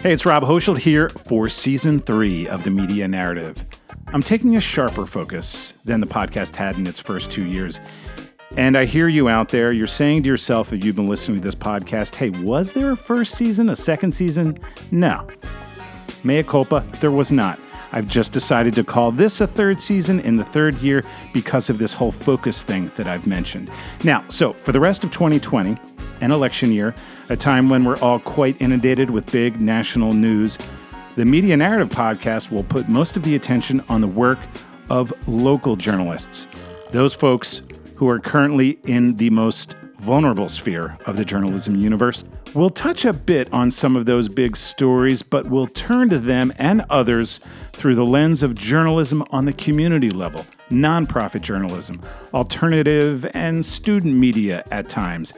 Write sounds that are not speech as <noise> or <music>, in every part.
Hey, it's Rob Hochschild here for season three of the Media Narrative. I'm taking a sharper focus than the podcast had in its first two years. And I hear you out there. You're saying to yourself, as you've been listening to this podcast, hey, was there a first season, a second season? No. Mea culpa, there was not. I've just decided to call this a third season in the third year because of this whole focus thing that I've mentioned. Now, so for the rest of 2020, an election year, a time when we're all quite inundated with big national news, the Media Narrative podcast will put most of the attention on the work of local journalists, those folks who are currently in the most vulnerable sphere of the journalism universe. We'll touch a bit on some of those big stories, but we'll turn to them and others through the lens of journalism on the community level, nonprofit journalism, alternative, and student media at times.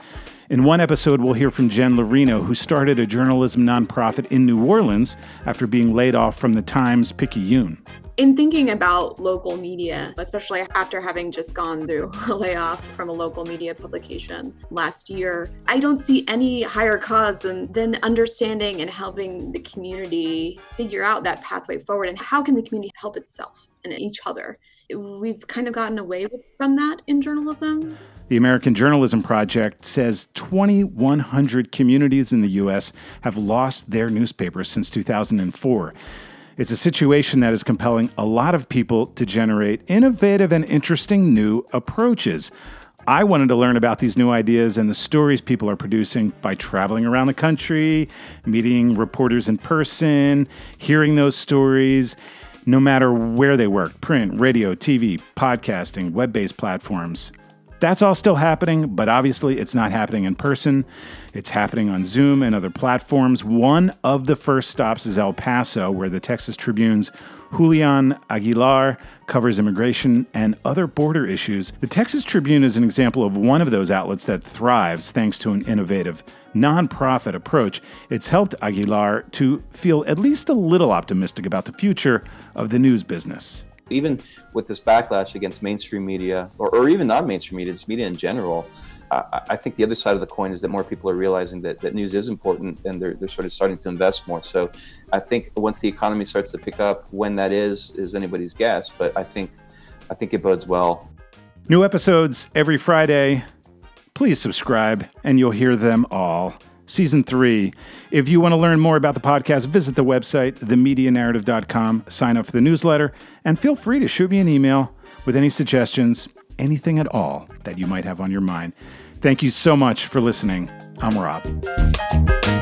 In one episode, we'll hear from Jen Lorino, who started a journalism nonprofit in New Orleans after being laid off from the Times Picayune. In thinking about local media, especially after having just gone through <laughs> a layoff from a local media publication last year, I don't see any higher cause than, than understanding and helping the community figure out that pathway forward and how can the community help itself and each other. We've kind of gotten away from that in journalism. The American Journalism Project says 2,100 communities in the U.S. have lost their newspapers since 2004. It's a situation that is compelling a lot of people to generate innovative and interesting new approaches. I wanted to learn about these new ideas and the stories people are producing by traveling around the country, meeting reporters in person, hearing those stories, no matter where they work print, radio, TV, podcasting, web based platforms. That's all still happening, but obviously it's not happening in person. It's happening on Zoom and other platforms. One of the first stops is El Paso, where the Texas Tribune's Julian Aguilar covers immigration and other border issues. The Texas Tribune is an example of one of those outlets that thrives thanks to an innovative nonprofit approach. It's helped Aguilar to feel at least a little optimistic about the future of the news business even with this backlash against mainstream media, or, or even non mainstream media, just media in general, I, I, think the other side of the coin is that more people are realizing that, that news is important and they're, they're sort of starting to invest more. So I think once the economy starts to pick up, when that is, is anybody's guess. But I think, I think it bodes well. New episodes every Friday. Please subscribe and you'll hear them all season three. If you want to learn more about the podcast, visit the website, themedianarrative.com, sign up for the newsletter, and feel free to shoot me an email with any suggestions, anything at all that you might have on your mind. Thank you so much for listening. I'm Rob.